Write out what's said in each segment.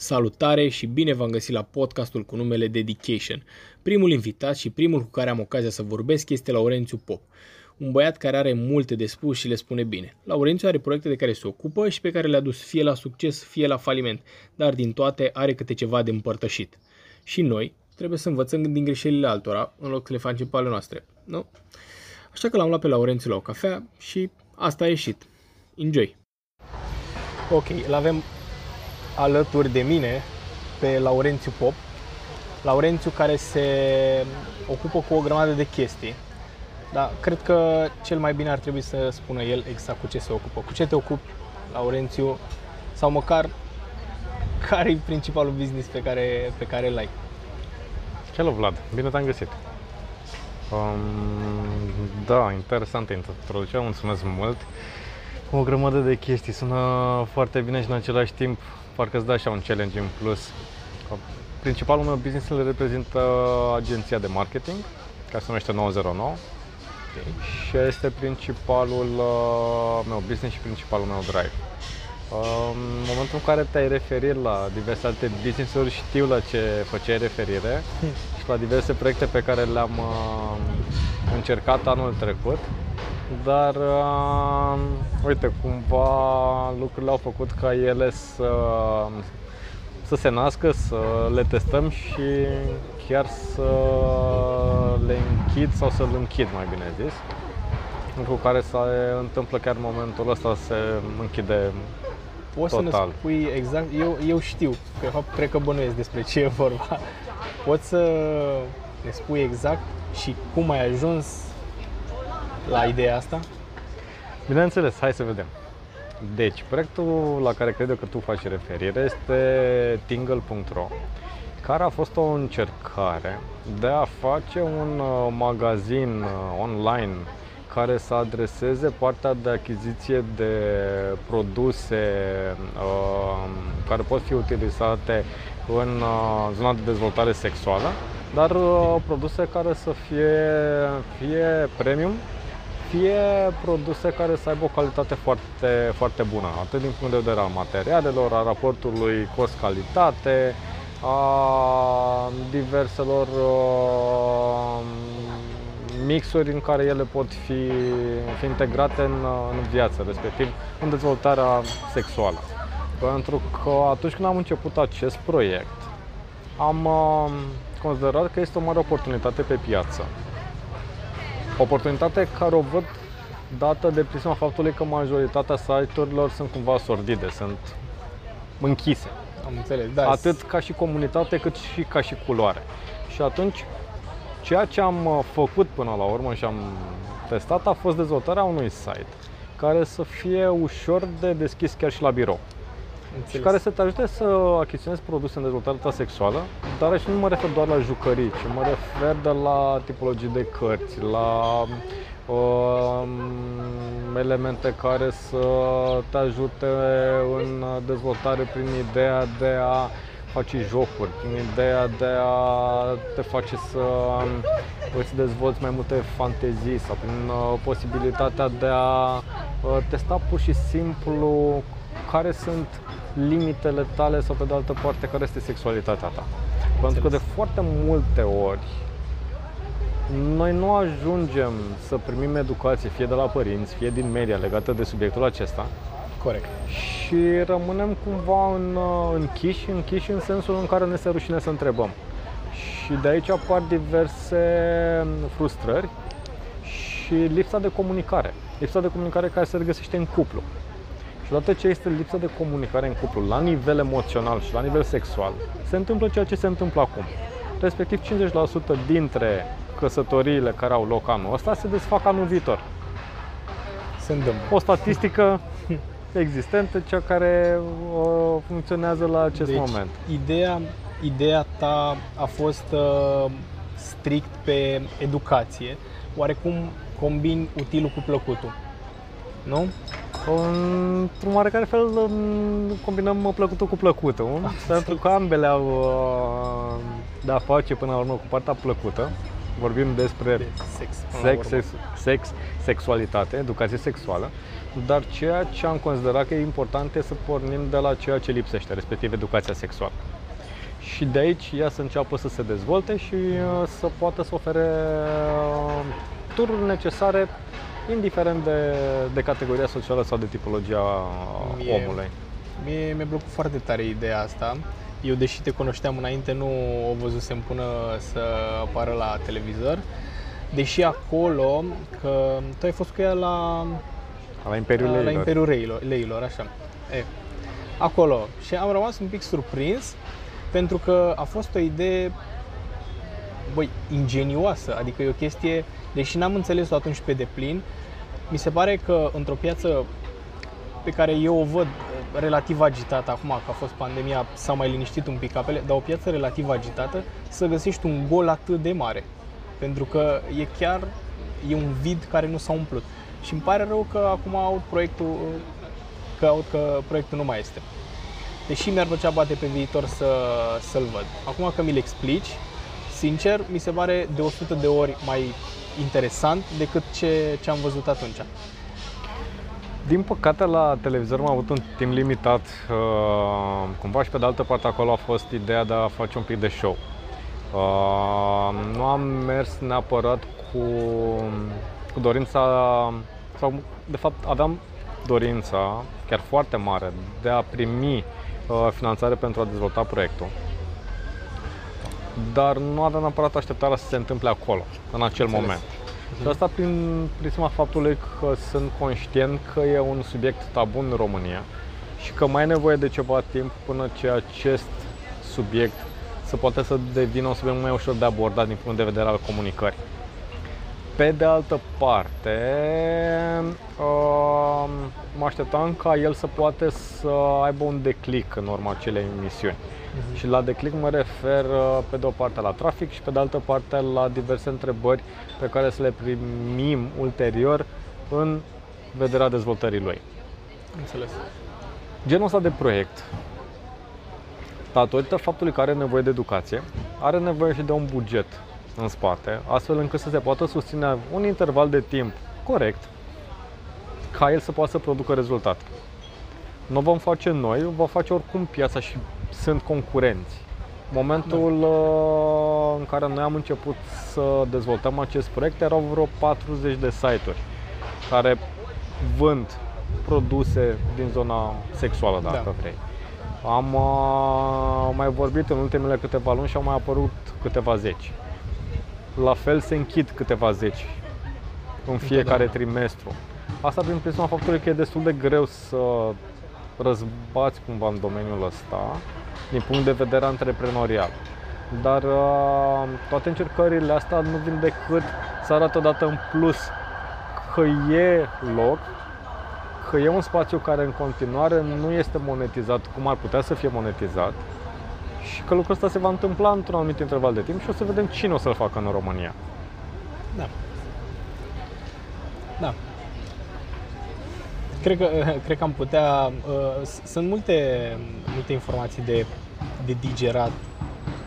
Salutare și bine v-am găsit la podcastul cu numele Dedication. Primul invitat și primul cu care am ocazia să vorbesc este Laurențiu Pop. Un băiat care are multe de spus și le spune bine. Laurențiu are proiecte de care se ocupă și pe care le-a dus fie la succes, fie la faliment, dar din toate are câte ceva de împărtășit. Și noi trebuie să învățăm din greșelile altora, în loc să le facem pe ale noastre, nu? Așa că l-am luat pe Laurențiu la o cafea și asta a ieșit. Enjoy! Ok, l avem alături de mine pe Laurențiu Pop. Laurențiu care se ocupă cu o grămadă de chestii. Dar cred că cel mai bine ar trebui să spună el exact cu ce se ocupă. Cu ce te ocupi, Laurențiu? Sau măcar care e principalul business pe care, pe care îl ai? Hello Vlad, bine te-am găsit. Um, da, interesantă introducere, mulțumesc mult. O grămadă de chestii, sună foarte bine și în același timp parcă îți dă așa un challenge în plus. Principalul meu business îl reprezintă agenția de marketing, care se numește 909 okay. și este principalul uh, meu business și principalul meu drive. Uh, în momentul în care te-ai referit la diverse alte business-uri, știu la ce făceai referire și la diverse proiecte pe care le-am uh, încercat anul trecut dar uh, uite, cumva lucrurile au făcut ca ele să, să se nască, să le testăm și chiar să le închid sau să-l închid, mai bine zis. Lucru care se întâmplă chiar în momentul ăsta, se închide Poți total. să ne spui exact, eu, eu știu, că de fapt cred că bănuiesc despre ce e vorba. Poți să ne spui exact și cum ai ajuns la ideea asta? Bineînțeles, hai să vedem. Deci, proiectul la care cred eu că tu faci referire este tingle.ro care a fost o încercare de a face un uh, magazin uh, online care să adreseze partea de achiziție de produse uh, care pot fi utilizate în uh, zona de dezvoltare sexuală, dar uh, produse care să fie fie premium fie produse care să aibă o calitate foarte, foarte bună, atât din punct de vedere al materialelor, a raportului cost-calitate, a diverselor uh, mixuri în care ele pot fi, fi integrate în, în viață, respectiv în dezvoltarea sexuală. Pentru că atunci când am început acest proiect, am uh, considerat că este o mare oportunitate pe piață Oportunitate care o văd dată de prisma faptului că majoritatea site-urilor sunt cumva sordide, sunt închise. Am înțeles, da. Atât ca și comunitate, cât și ca și culoare. Și atunci, ceea ce am uh, făcut până la urmă și am testat a fost dezvoltarea unui site care să fie ușor de deschis chiar și la birou. Înțeles. și care să te ajute să achiziționezi produse în dezvoltarea ta sexuală, dar aici nu mă refer doar la jucării, ci mă refer de la tipologii de cărți, la uh, elemente care să te ajute în dezvoltare prin ideea de a face jocuri, prin ideea de a te face să îți dezvolți mai multe fantezii sau prin uh, posibilitatea de a uh, testa pur și simplu care sunt limitele tale sau pe de altă parte care este sexualitatea ta. Pentru că de foarte multe ori noi nu ajungem să primim educație, fie de la părinți, fie din media legată de subiectul acesta. Corect. Și rămânem cumva în, uh, închiși, închiși în sensul în care ne se rușine să întrebăm. Și de aici apar diverse frustrări și lipsa de comunicare. Lipsa de comunicare care se regăsește în cuplu. Și odată ce este lipsă de comunicare în cuplu la nivel emoțional și la nivel sexual, se întâmplă ceea ce se întâmplă acum. Respectiv 50% dintre căsătoriile care au loc anul ăsta se desfac anul viitor. Se întâmplă. O statistică existentă, cea care uh, funcționează la acest deci, moment. Ideea, ideea ta a fost uh, strict pe educație. Oarecum combini utilul cu plăcutul. Nu? Într-un oarecare fel combinăm plăcutul cu plăcutul, pentru că ambele au uh, de a face până la urmă cu partea plăcută. vorbim despre De sex. până la sex, urmă. sex, sex, sexualitate, educație sexuală, dar ceea ce am considerat că e important e să pornim de la ceea ce lipsește, respectiv educația sexuală. Și de aici ea să înceapă să se dezvolte și uh, să poată să ofere uh, tururi necesare indiferent de, de categoria socială sau de tipologia uh, Mie- omului. Mie mi-a plăcut foarte tare ideea asta. Eu, deși te cunoșteam înainte, nu o văzusem până să apară la televizor. Deși acolo, că tu ai fost cu ea la, La Imperiul la Leilor. Imperiul Leilor, Leilor așa. E, acolo. Și am rămas un pic surprins pentru că a fost o idee băi, ingenioasă, adică e o chestie, deși n-am înțeles-o atunci pe deplin, mi se pare că într-o piață pe care eu o văd eh, relativ agitată acum, că a fost pandemia, s-a mai liniștit un pic apele, dar o piață relativ agitată, să găsești un gol atât de mare. Pentru că e chiar, e un vid care nu s-a umplut. Și îmi pare rău că acum aud proiectul, că aud că proiectul nu mai este. Deși mi-ar plăcea poate pe viitor să, să-l văd. Acum că mi-l explici, sincer, mi se pare de 100 de ori mai interesant decât ce, ce am văzut atunci. Din păcate la televizor am avut un timp limitat uh, cumva și pe de altă parte acolo a fost ideea de a face un pic de show. Uh, nu am mers neapărat cu, cu dorința sau de fapt aveam dorința chiar foarte mare de a primi uh, finanțare pentru a dezvolta proiectul. Dar nu aveam neapărat așteptarea să se întâmple acolo, în acel Înțeles. moment. Și asta prin prisma faptului că sunt conștient că e un subiect tabu în România și că mai e nevoie de ceva timp până ce acest subiect să poate să devină un subiect mai ușor de abordat din punct de vedere al comunicării. Pe de altă parte, uh, mă așteptam ca el să poate să aibă un declic în urma acelei emisiuni. Și la declic mă refer uh, pe de o parte la trafic și pe de altă parte la diverse întrebări pe care să le primim ulterior în vederea dezvoltării lui. Înțeles. Genul ăsta de proiect, datorită faptului că are nevoie de educație, are nevoie și de un buget în spate, astfel încât să se poată susține un interval de timp corect ca el să poată să producă rezultat. Nu o vom face noi, o va face oricum piața și sunt concurenți. Momentul uh, în care noi am început să dezvoltăm acest proiect erau vreo 40 de site-uri care vând produse din zona sexuală, dacă Da. vrei. Am uh, mai vorbit în ultimele câteva luni și au mai apărut câteva zeci. La fel se închid câteva zeci în fiecare Întotdeauna. trimestru. Asta prin prisma faptului că e destul de greu să răzbați cumva în domeniul ăsta din punct de vedere antreprenorial. Dar uh, toate încercările astea nu vin decât să arată odată în plus că e loc, că e un spațiu care în continuare nu este monetizat cum ar putea să fie monetizat și că lucrul ăsta se va întâmpla într-un anumit interval de timp și o să vedem cine o să-l facă în România. Da. Da. Cred că, cred că am putea... uh, s- Sunt multe, multe informații de, de digerat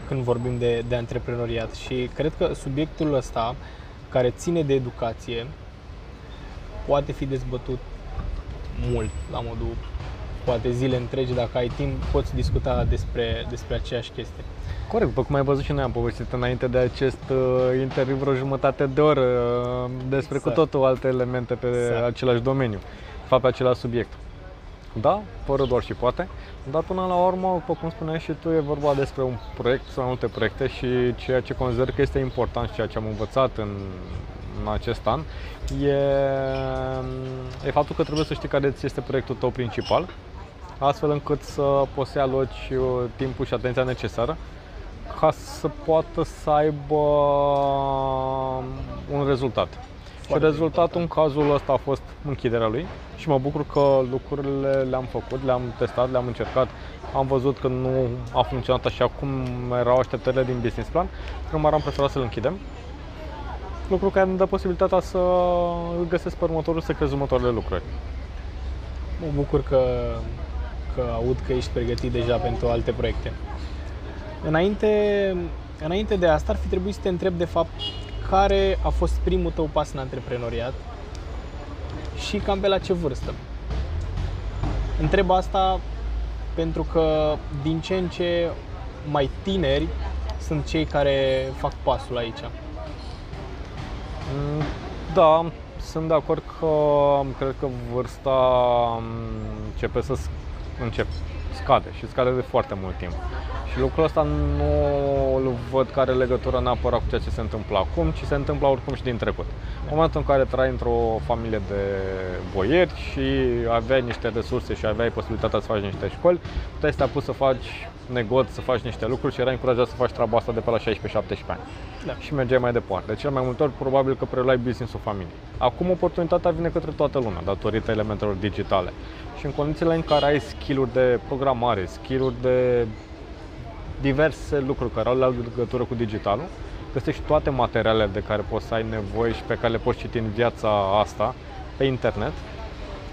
când vorbim de, de antreprenoriat și cred că subiectul ăsta, care ține de educație, poate fi dezbătut mult, la modul poate zile întregi, dacă ai timp, poți discuta despre, despre aceeași chestie. Corect, după cum ai văzut și noi am povestit înainte de acest uh, interviu vreo jumătate de oră uh, despre cu Exact. totul alte elemente pe Exact. același domeniu, de fapt pe același subiect. Da, fără doar și poate, dar până la urmă, după cum spuneai și tu, e vorba despre un proiect sau multe proiecte și ceea ce consider că este important și ceea ce am învățat în, în acest an e, e faptul că trebuie să știi care ți este proiectul tău principal, astfel încât să poți să aloci uh, timpul și atenția necesară ca să poată să aibă un rezultat. Și Foarte rezultatul în cazul ăsta a fost închiderea lui și mă bucur că lucrurile le-am făcut, le-am testat, le-am încercat. Am văzut că nu a funcționat așa cum erau așteptările din business plan. Prin urmare am preferat să-l închidem. Lucru care îmi dă posibilitatea să îl găsesc pe următorul, să crez următoarele lucruri. Mă bucur că, că aud că ești pregătit deja pentru alte proiecte. Înainte, înainte de asta ar fi trebuit să te întreb de fapt care a fost primul tău pas în antreprenoriat și cam pe la ce vârstă? Întreb asta pentru că din ce în ce mai tineri sunt cei care fac pasul aici. Mm, Da, sunt de acord că cred că vârsta mm, începe să sc- încep, scade și scade de foarte mult timp. Și lucrul ăsta nu îl văd că are legătură neapărat cu ceea ce se întâmplă acum, ci se întâmplă oricum și din trecut. În momentul în care trai într-o familie de boieri și aveai niște resurse și aveai posibilitatea să faci niște școli, puteai să te apuci să faci negoți, să faci niște lucruri și erai încurajat să faci treaba asta de pe la 16-17 ani Da. și mergeai mai departe. De cel mai multe ori, probabil că preluai business-ul familiei. Acum oportunitatea vine către toată lumea, datorită elementelor digitale. Și în condițiile în care ai skill-uri de programare, skill-uri de diverse lucruri care au legătură cu digitalul, găsești toate materialele de care poți să ai nevoie și pe care le poți citi în viața asta pe internet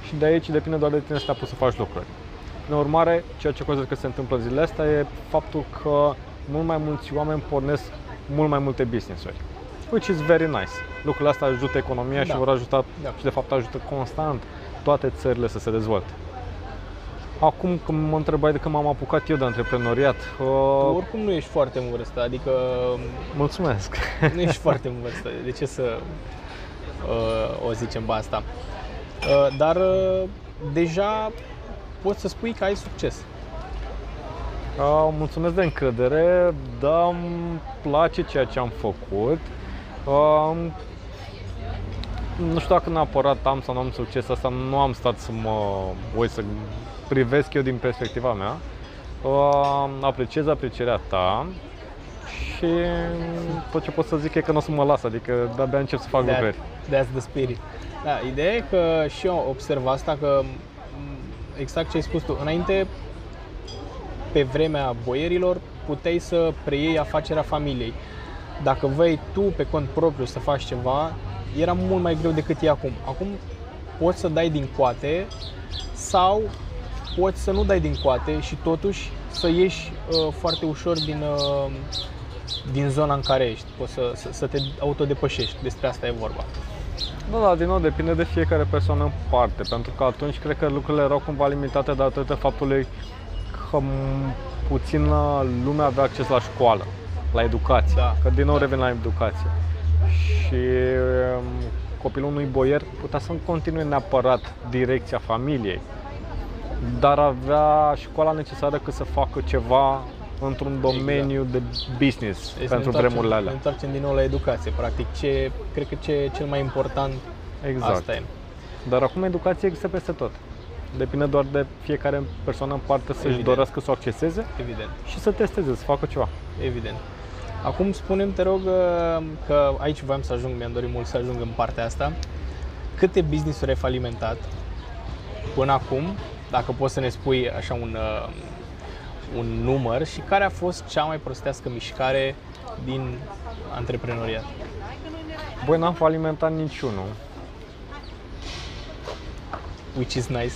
și de aici depinde doar de tine să te apuci să faci lucruri. În urmare, ceea ce consider că se întâmplă în zilele astea e faptul că mult mai mulți oameni pornesc mult mai multe business-uri. Which is very nice. Lucrurile astea ajută economia Da. și vor ajuta Da. și de fapt ajută constant toate țările să se dezvolte. Acum când mă întrebai de când m-am apucat eu de antreprenoriat, Tu uh, oricum nu ești foarte în vârstă, adică mulțumesc. nu ești foarte în vârstă. De ce să uh, o zicem pe asta? Uh, dar uh, deja poți să spui că ai succes. Uh, mulțumesc de încredere, dar îmi place ceea ce am făcut. Uh, nu știu dacă neapărat am sau nu am succes, asta nu am stat să mă uit să privesc eu din perspectiva mea. Uh, apreciez aprecierea ta și tot ce pot să zic e că nu o să mă las, adică de-abia încep să fac That- lucruri. That's the spirit. Da, ideea e că și eu observ asta că m, exact ce ai spus tu, înainte pe vremea boierilor puteai să preiei afacerea familiei. Dacă vrei tu pe cont propriu să faci ceva, era mult mai greu decât e acum. Acum poți să dai din coate sau poți să nu dai din coate și totuși să ieși uh, foarte ușor din, uh, din zona în care ești. Poți să, să, să te autodepășești. Despre asta e vorba. Da, da, din nou depinde de fiecare persoană în parte, pentru că atunci cred că lucrurile erau cumva limitate datorită faptului că m- puțin lumea avea acces la școală, la educație. Da, Că din nou da. revin la educație. Și um, copilul unui boier putea să nu continue neapărat direcția familiei, dar avea școala necesară ca să facă ceva într-un domeniu de business Deci ne pentru întoarcem- vremurile alea. Ne întoarcem din nou la educație. Practic, ce, cred că ce e cel mai important Exact. asta e. Dar acum educația există peste tot. Depinde doar de fiecare persoană în parte să-și Evident. dorească să o acceseze Evident, și să testeze, să facă ceva. evident. Acum spunem, te rog, uh, că aici voiam să ajung, mi-am dorit mult să ajung în partea asta. Câte business-uri ai falimentat până acum, dacă poți să ne spui așa un, uh, un număr și care a fost cea mai prostească mișcare din antreprenoriat? Băi, n-am falimentat niciunul, Which is nice.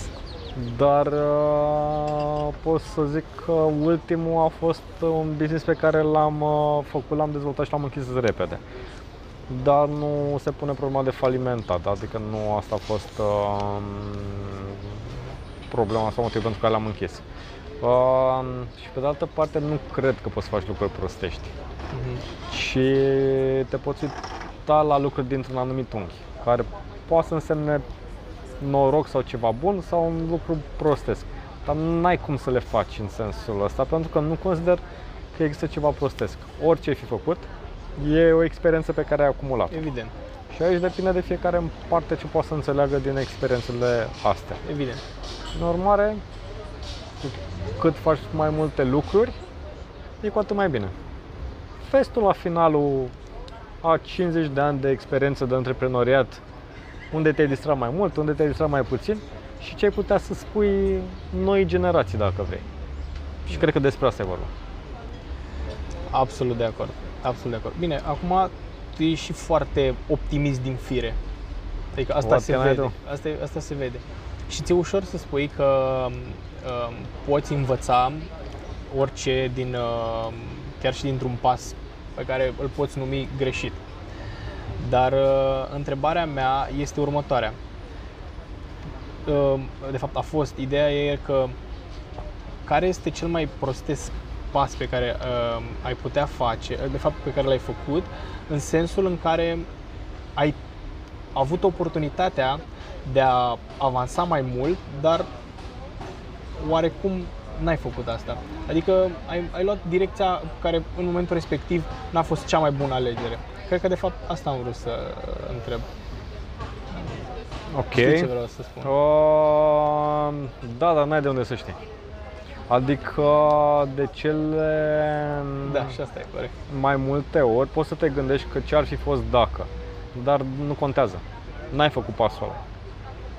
Dar uh, pot să zic că ultimul a fost un business pe care l-am uh, făcut, l-am dezvoltat și l-am închis repede. Dar nu se pune problema de falimentat, adică nu asta a fost uh, problema sau motivul pentru care l-am închis. Uh, și pe de altă parte nu cred că poți să faci lucruri prostești. Mhm. și te poți uita la lucruri dintr-un anumit unghi, care poate să însemne noroc sau ceva bun sau un lucru prostesc. Dar n-ai cum să le faci în sensul ăsta, pentru că nu consider că există ceva prostesc. Orice ai fi făcut, e o experiență pe care ai acumulat. Evident, Și aici depinde de fiecare în parte ce poate să înțeleagă din experiențele astea. evident. În urmare, cu cât faci mai multe lucruri, e cu atât mai bine. Vezi tu la finalul a 50 de ani de experiență de antreprenoriat, unde te-ai distrat mai mult, unde te-ai distrat mai puțin și ce ai putea să spui noi generații dacă vrei. Și cred că despre asta e vorba. Absolut de acord. Absolut de acord. Bine, acum tu ești și foarte optimist din fire. Adică asta What se can I vede. do? Asta, e- asta se vede. Și ți-e ușor să spui că um, poți învăța orice din, um, chiar și dintr-un pas pe care îl poți numi greșit. Dar uh, întrebarea mea este următoarea. Uh, de fapt, a fost, ideea e că care este cel mai prostesc pas pe care uh, ai putea face, de fapt pe care l-ai făcut, în sensul în care ai avut oportunitatea de a avansa mai mult, dar oarecum n-ai făcut asta. Adică ai, ai luat direcția care în momentul respectiv n-a fost cea mai bună alegere. Cred că de fapt asta am vrut să întreb. Ok. Știi ce vreau să spun? Uh, da, dar n-ai de unde să știi. Adică de cele Da, și asta e corect. mai multe ori poți să te gândești că ce ar fi fost dacă, dar nu contează. N-ai făcut pasul ăla.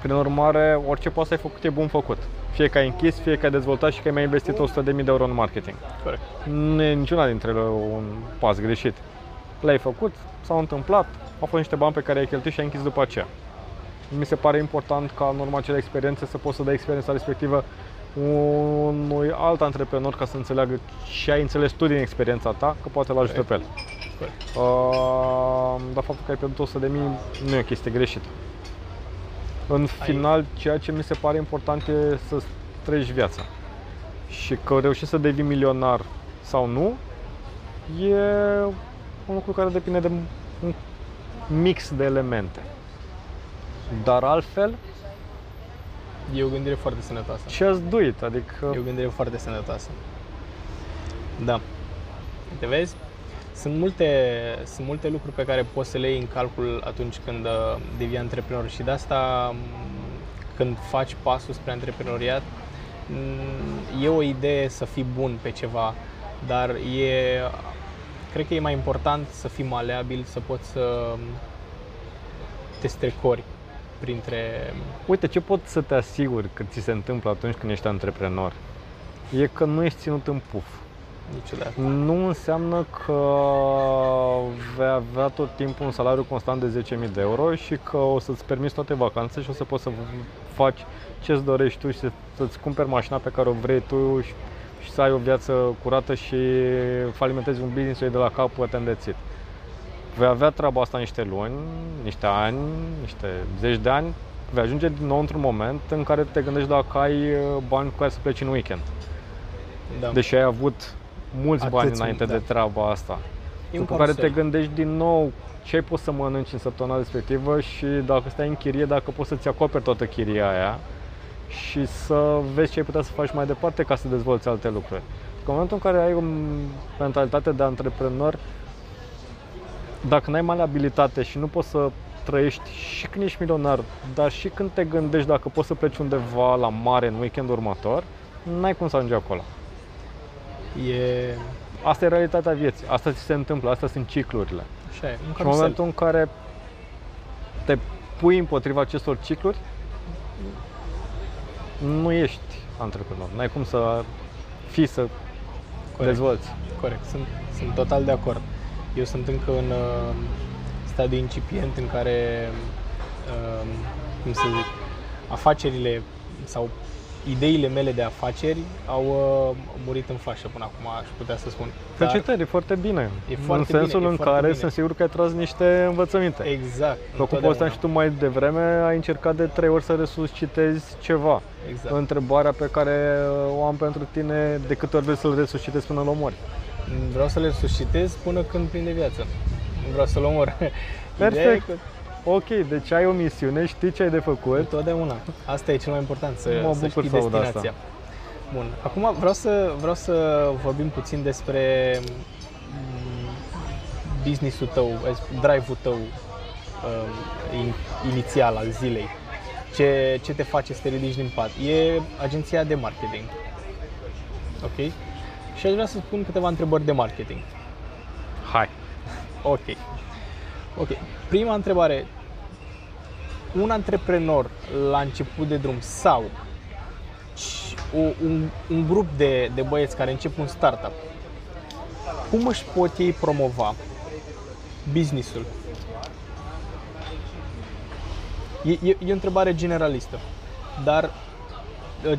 Prin urmare, orice pas ai făcut e bun făcut. Fie că ai închis, fie că ai dezvoltat și că ai mai investit 100.000 de euro în marketing. Corect. Nu e niciuna dintre ele un pas greșit. L-ai făcut, s-au întâmplat, au fost niște bani pe care ai cheltuit și ai închis după aceea. Mi se pare important ca în urma acelei experiențe să poți să dai experiența respectivă unui alt antreprenor ca să înțeleagă ce ai înțeles tu din experiența ta, că poate l ajută pe el. Corect. Uh, dar faptul că ai pierdut 100 de mii nu e o chestie greșită. În final, ceea ce mi se pare important e să trăiești viața. Și că reușești să devii milionar sau nu, e un lucru care depinde de un mix de elemente. Dar altfel, E o gândire foarte sănătoasă. just do it, adică E o gândire foarte sănătoasă. Da. Te vezi? Sunt multe, sunt multe lucruri pe care poți să le iei în calcul atunci când uh, devii antreprenor și de asta m, când faci pasul spre antreprenoriat m, e o idee să fii bun pe ceva, dar e cred că e mai important să fii maleabil, să poți să te strecori printre Uite, ce pot să te asiguri că ți se întâmplă atunci când ești antreprenor? E că nu ești ținut în puf. niciodată. Nu înseamnă că vei avea tot timpul un salariu constant de 10.000 de euro și că o să-ți permiți toate vacanțe și o să poți să faci ce-ți dorești tu și să- să-ți cumperi mașina pe care o vrei tu și, și să ai o viață curată și falimentezi un business de la capăt îndețit. Vei avea treaba asta niște luni, niște ani, niște zeci de ani, vei ajunge din nou într-un moment în care te gândești dacă ai uh, bani cu care să pleci în weekend. Da. Deși ai avut mulți bani Atâți, înainte da. de treaba asta. E un După care te carusel. gândești din nou ce ai poți să mănânci în săptămâna respectivă și dacă stai în chirie, dacă poți să-ți acoperi toată chiria aia și să vezi ce ai putea să faci mai departe ca să dezvolți alte lucruri. În momentul în care ai o mentalitate de antreprenor, dacă n-ai maleabilitate și nu poți să trăiești și când ești milionar, dar și când te gândești dacă poți să pleci undeva la mare în weekendul următor, n-ai cum să ajungi acolo. E Asta e realitatea vieții, asta ți se întâmplă, astea sunt ciclurile. așa, e, un Și în carusel. momentul în care te pui împotriva acestor cicluri, nu ești antreprenor. N-ai cum să fii să Corect. dezvolți. Corect, sunt, sunt total de acord. Eu sunt încă în uh, stadiu incipient în care, uh, cum să zic, afacerile sau ideile mele de afaceri au uh, murit în fașă până acum, aș putea să spun. Dar- Felicitări, e foarte bine. E în foarte sensul bine, e în foarte care bine. sunt sigur că ai tras niște învățăminte. Exact. După cum întotdeauna. povesteam și tu mai devreme, ai încercat de trei ori să resuscitezi ceva. Exact. Întrebarea pe care o am pentru tine, de câte ori vrei să-l resuscitezi până-l omori? Vreau să le suscitez până când prinde viață. Nu vreau să-l omor. Perfect. Ideea e că Ok, deci ai o misiune, știi ce ai de făcut. Întotdeauna. Asta e cel mai important, să, Mă să bucur știi să aud destinația. Bun. Acum vreau să, vreau să vorbim puțin despre mm, business-ul tău, ai spus, drive-ul tău um, in, inițial al zilei. Ce, ce te face să te ridici din pat? E agenția de marketing. Ok? Și aș vrea să spun câteva întrebări de marketing. Hai. Ok. Ok. Prima întrebare. Un antreprenor la început de drum sau ci- o, un, un grup de, de băieți care încep un startup, cum își pot ei promova businessul? E, e, e o întrebare generalistă, dar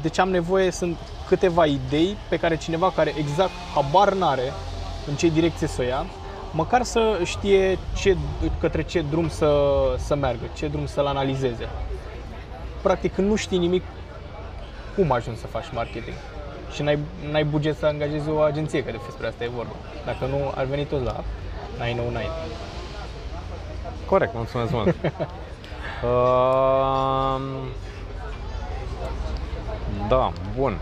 de ce am nevoie sunt câteva idei pe care cineva care exact habar n-are în ce direcție să o ia, măcar să știe ce, către ce drum să, să meargă, ce drum să-l analizeze. Practic, când nu știi nimic, cum ajungi să faci marketing? Și n-ai, n-ai buget să angajezi o agenție, că de despre asta e vorba. Dacă nu, ar veni toți la 909. Corect, mulțumesc mult. uh, da, bun.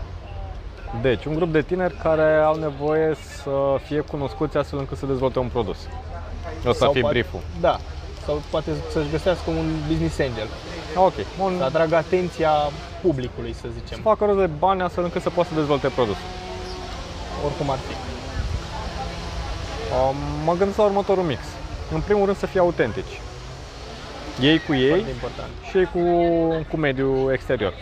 Deci, un grup de tineri care au nevoie să fie cunoscuți astfel încât să dezvolte un produs. Ăsta Sau fi poate- brieful. Da. Sau poate să-și găsească un business angel. Ok, bun. Să atragă atenția publicului, să Să zicem. facă rost de bani astfel încât să poată să dezvolte produsul. Oricum ar fi. Uh, mă gândesc la următorul mix. În primul rând să fie autentici. Ei cu ei Foarte important. și ei cu, cu mediul exterior.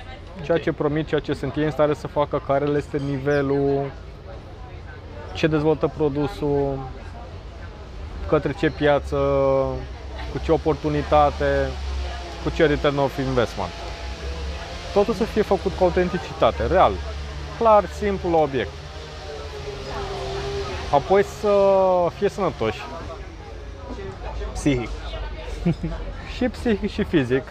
Ceea Ok. ce promit, ceea ce sunt ei în stare să facă, care le este nivelul, ce dezvoltă produsul, către ce piață, cu ce oportunitate, cu ce return of investment. Totul să fie făcut cu autenticitate, real, clar, simplu, la obiect. Apoi să fie sănătoși, Psihic. și psihic și fizic.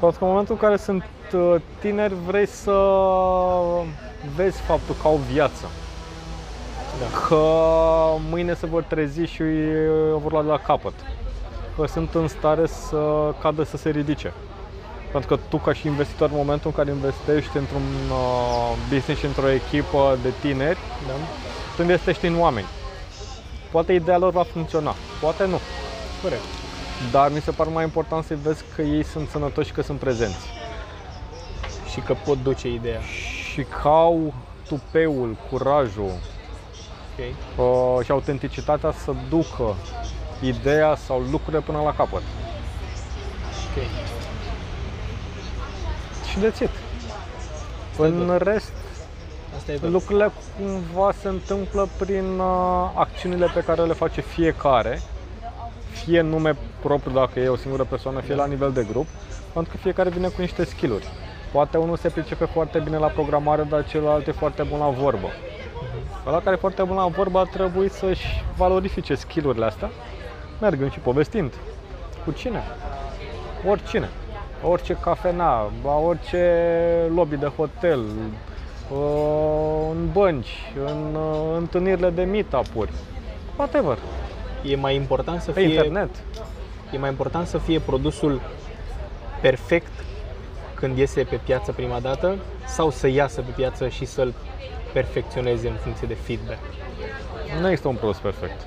Pentru că în momentul în care sunt uh, tineri vrei să vezi faptul că au viață. Da. Că mâine se vor trezi și o vor lua de la capăt. Că sunt în stare să cadă să se ridice. Pentru că tu ca și investitor în momentul în care investești într-un uh, business și într-o echipă de tineri, Da? tu investești în oameni. Poate ideea lor va funcționa, poate nu. Corect. Dar mi se pare mai important să vezi că ei sunt sănătoși și că sunt prezenți. Și că pot duce ideea. Și că au tupeul, curajul Ok. uh, și autenticitatea să ducă ideea sau lucrurile până la capăt. Ok. Și de it. În rest, Asta e tot. lucrurile cumva se întâmplă prin uh, acțiunile pe care le face fiecare, fie în nume propriu dacă e o singură persoană, fie la nivel de grup, pentru că fiecare vine cu niște skill-uri. Poate unul se pricepe foarte bine la programare, dar celălalt e foarte bun la vorbă. Ăla care e foarte bun la vorbă ar trebui să-și valorifice skill-urile astea, mergând și povestind. Cu cine? Oricine. Orice cafenea, la orice lobby de hotel, uh, în bănci, în uh, întâlnirile de meetup-uri, whatever, E mai important să pe fie internet. e mai important să fie produsul perfect când iese pe piață prima dată sau să iasă pe piață și să-l perfecționeze în funcție de feedback. Nu există un produs perfect.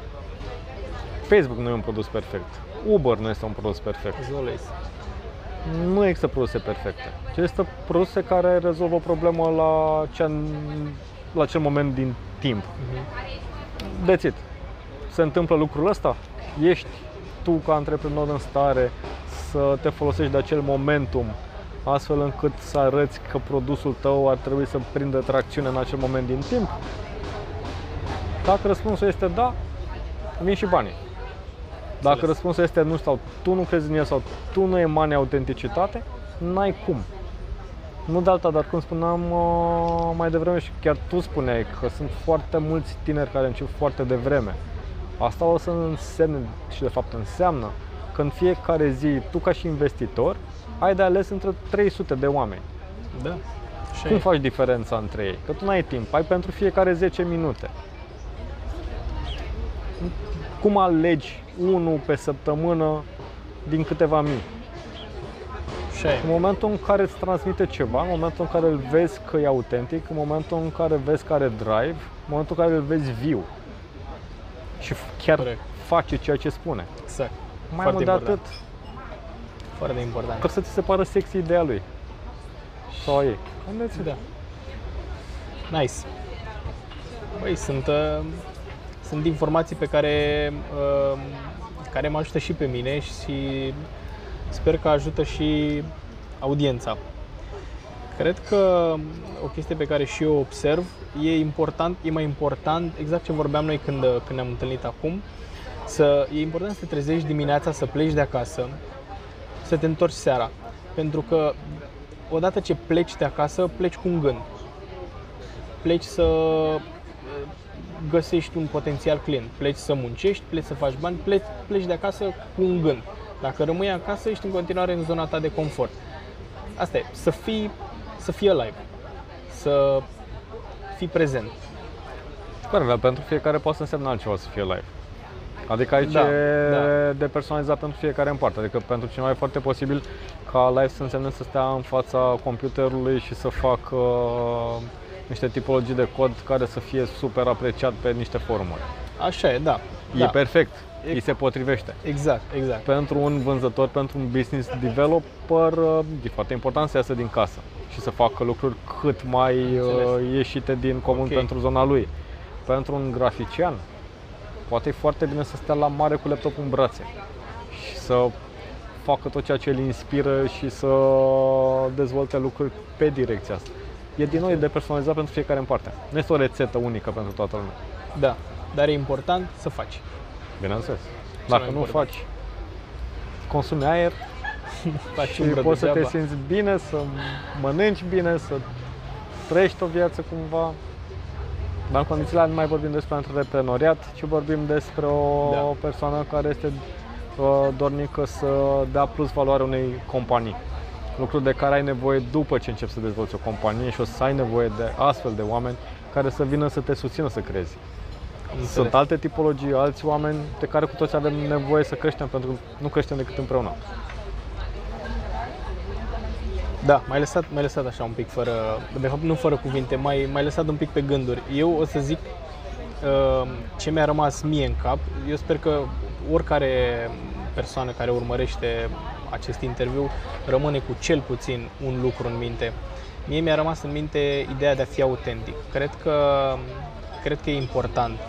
Facebook nu e un produs perfect. Uber nu este un produs perfect. As always. Nu există produse perfecte. ci Există produse care rezolvă o problemă la, cea, la acel moment din timp. That's it. Se întâmplă lucrul ăsta? Ești tu ca antreprenor în stare să te folosești de acel momentum astfel încât să arăți că produsul tău ar trebui să prindă tracțiune în acel moment din timp? Dacă răspunsul este da, vin și banii. Dacă Înțeles. răspunsul este nu sau tu nu crezi în el sau tu nu emani autenticitate, n-ai cum. Nu de alta, dar cum spuneam uh, mai devreme și chiar tu spuneai că sunt foarte mulți tineri care încep foarte devreme. Asta o să însemne și de fapt înseamnă că în fiecare zi, tu ca și investitor, ai de ales între 300 de oameni. Da. Așa Cum e. faci diferența între ei? Că tu n-ai timp, ai pentru fiecare 10 minute. Cum alegi unul pe săptămână din câteva mii? Așa e. În momentul în care îți transmite ceva, în momentul în care îl vezi că e autentic, în momentul în care vezi că are drive, în momentul în care îl vezi viu și f- chiar Corect. face ceea ce spune. Exact. Mai Foarte mult de important. atât, Foarte important. că să ți se pară sexy ideea lui. Sau ei. Gândeți-vă. Da. Nice. Băi, sunt, uh, sunt informații pe care, uh, care mă ajută și pe mine și sper că ajută și audiența. Cred că o chestie pe care și eu o observ e important, e mai important, exact ce vorbeam noi când, când ne-am întâlnit acum, să, e important să te trezești dimineața, să pleci de acasă, să te întorci seara. Pentru că odată ce pleci de acasă, pleci cu un gând. Pleci să găsești un potențial client. Pleci să muncești, pleci să faci bani, pleci, pleci de acasă cu un gând. Dacă rămâi acasă, ești în continuare în zona ta de confort. Asta e, să fii, să fii alive, să fii prezent. Corect, dar pentru fiecare poate să însemne altceva să fie live. Adică aici Da, e da. de personalizat pentru fiecare în parte. Adică pentru cineva e foarte posibil ca live să însemne să stea în fața computerului și să facă uh, niște tipologii de cod care să fie super apreciat pe niște forumuri. Așa e, da. E da. perfect, E- îi se potrivește. Exact, exact. Pentru un vânzător, pentru un business developer, uh, e foarte important să iasă din casă și să facă lucruri cât mai uh, Înțeles. ieșite din comun Ok. pentru zona lui. Pentru un grafician, poate e foarte bine să stea la mare cu laptopul în brațe și să facă tot ceea ce îl inspiră și să dezvolte lucruri pe direcția asta. E din nou e de personalizat pentru fiecare în parte. Nu este o rețetă unică pentru toată lumea. Da. Dar e important să faci. Bineînțeles. mai Dacă nu important. faci, consumi aer, Faci și umbră poți să te degeaba. simți bine, să mănânci bine, să trăiești o viață cumva. Dar în condițiile alea nu mai vorbim despre antreprenoriat, ci vorbim despre o Da. persoană care este uh, dornică să dea plus valoare unei companii. Lucruri de care ai nevoie după ce începi să dezvolți o companie și o să ai nevoie de astfel de oameni care să vină să te susțină să crezi. Înțeles. Sunt alte tipologii, alți oameni de care cu toți avem nevoie să creștem, pentru că nu creștem decât împreună. Da, m-ai lăsat, m-ai lăsat așa un pic fără, de fapt nu fără cuvinte, mai m-ai lăsat un pic pe gânduri. Eu o să zic uh, ce mi-a rămas mie în cap. Eu sper că oricare persoană care urmărește acest interviu rămâne cu cel puțin un lucru în minte. Mie mi-a rămas în minte ideea de a fi autentic. Cred că, cred că e important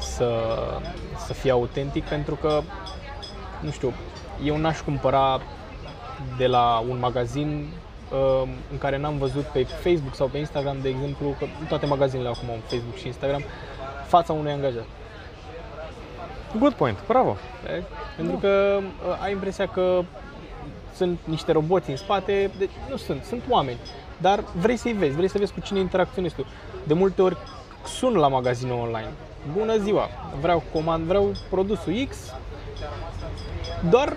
să, să fii autentic pentru că, nu știu, eu n-aș cumpăra de la un magazin uh, în care n-am văzut pe Facebook sau pe Instagram, de exemplu, că toate magazinele acum au Facebook și Instagram, fața unui angajat. Good point, bravo! Vezi? Pentru că uh, ai impresia că sunt niște roboți în spate, deci nu sunt, sunt oameni. Dar vrei să-i vezi, vrei să vezi cu cine interacționezi tu. De multe ori sun la magazinul online. Bună ziua, vreau comand, vreau produsul X, doar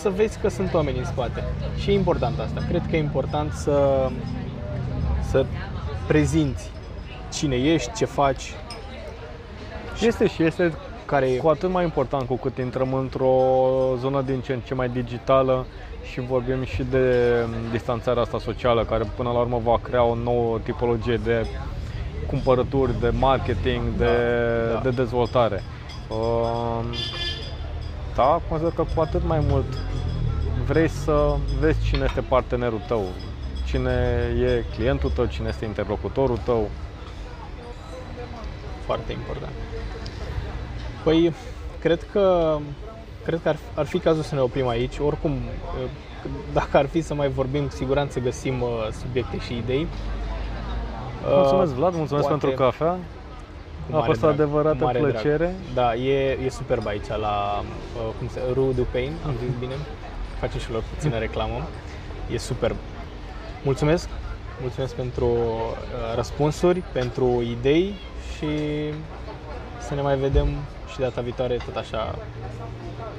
să vezi că sunt oameni în spate. Și e important asta. Cred că e important să, să prezinți cine ești, ce faci, Este și este care e cu atât mai important cu cât intrăm într-o zonă din ce în ce mai digitală și vorbim și de distanțarea asta socială care până la urmă va crea o nouă tipologie de cumpărături, de marketing, de, da. de dezvoltare. Um, Da, consider că cu atât mai mult vrei să vezi cine este partenerul tău, cine e clientul tău, cine este interlocutorul tău. Foarte important. Păi, cred că cred că ar, ar fi cazul să ne oprim aici. Oricum, eh, dacă ar fi să mai vorbim, cu siguranță găsim uh, subiecte și idei. Mulțumesc Uh, Vlad, mulțumesc poate- pentru cafea. Cu A mare fost o drag, adevărată cu mare drag. plăcere. Da, e, e superb aici la uh, cum se, Rue du Pain, am zis bine. Facem și lor puțină reclamă. E superb. Mulțumesc. Mulțumesc pentru uh, răspunsuri, pentru idei și să ne mai vedem și data viitoare tot așa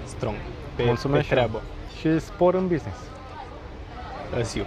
strong pe, Mulțumesc pe și eu. treabă. Și spor în business. În ziua.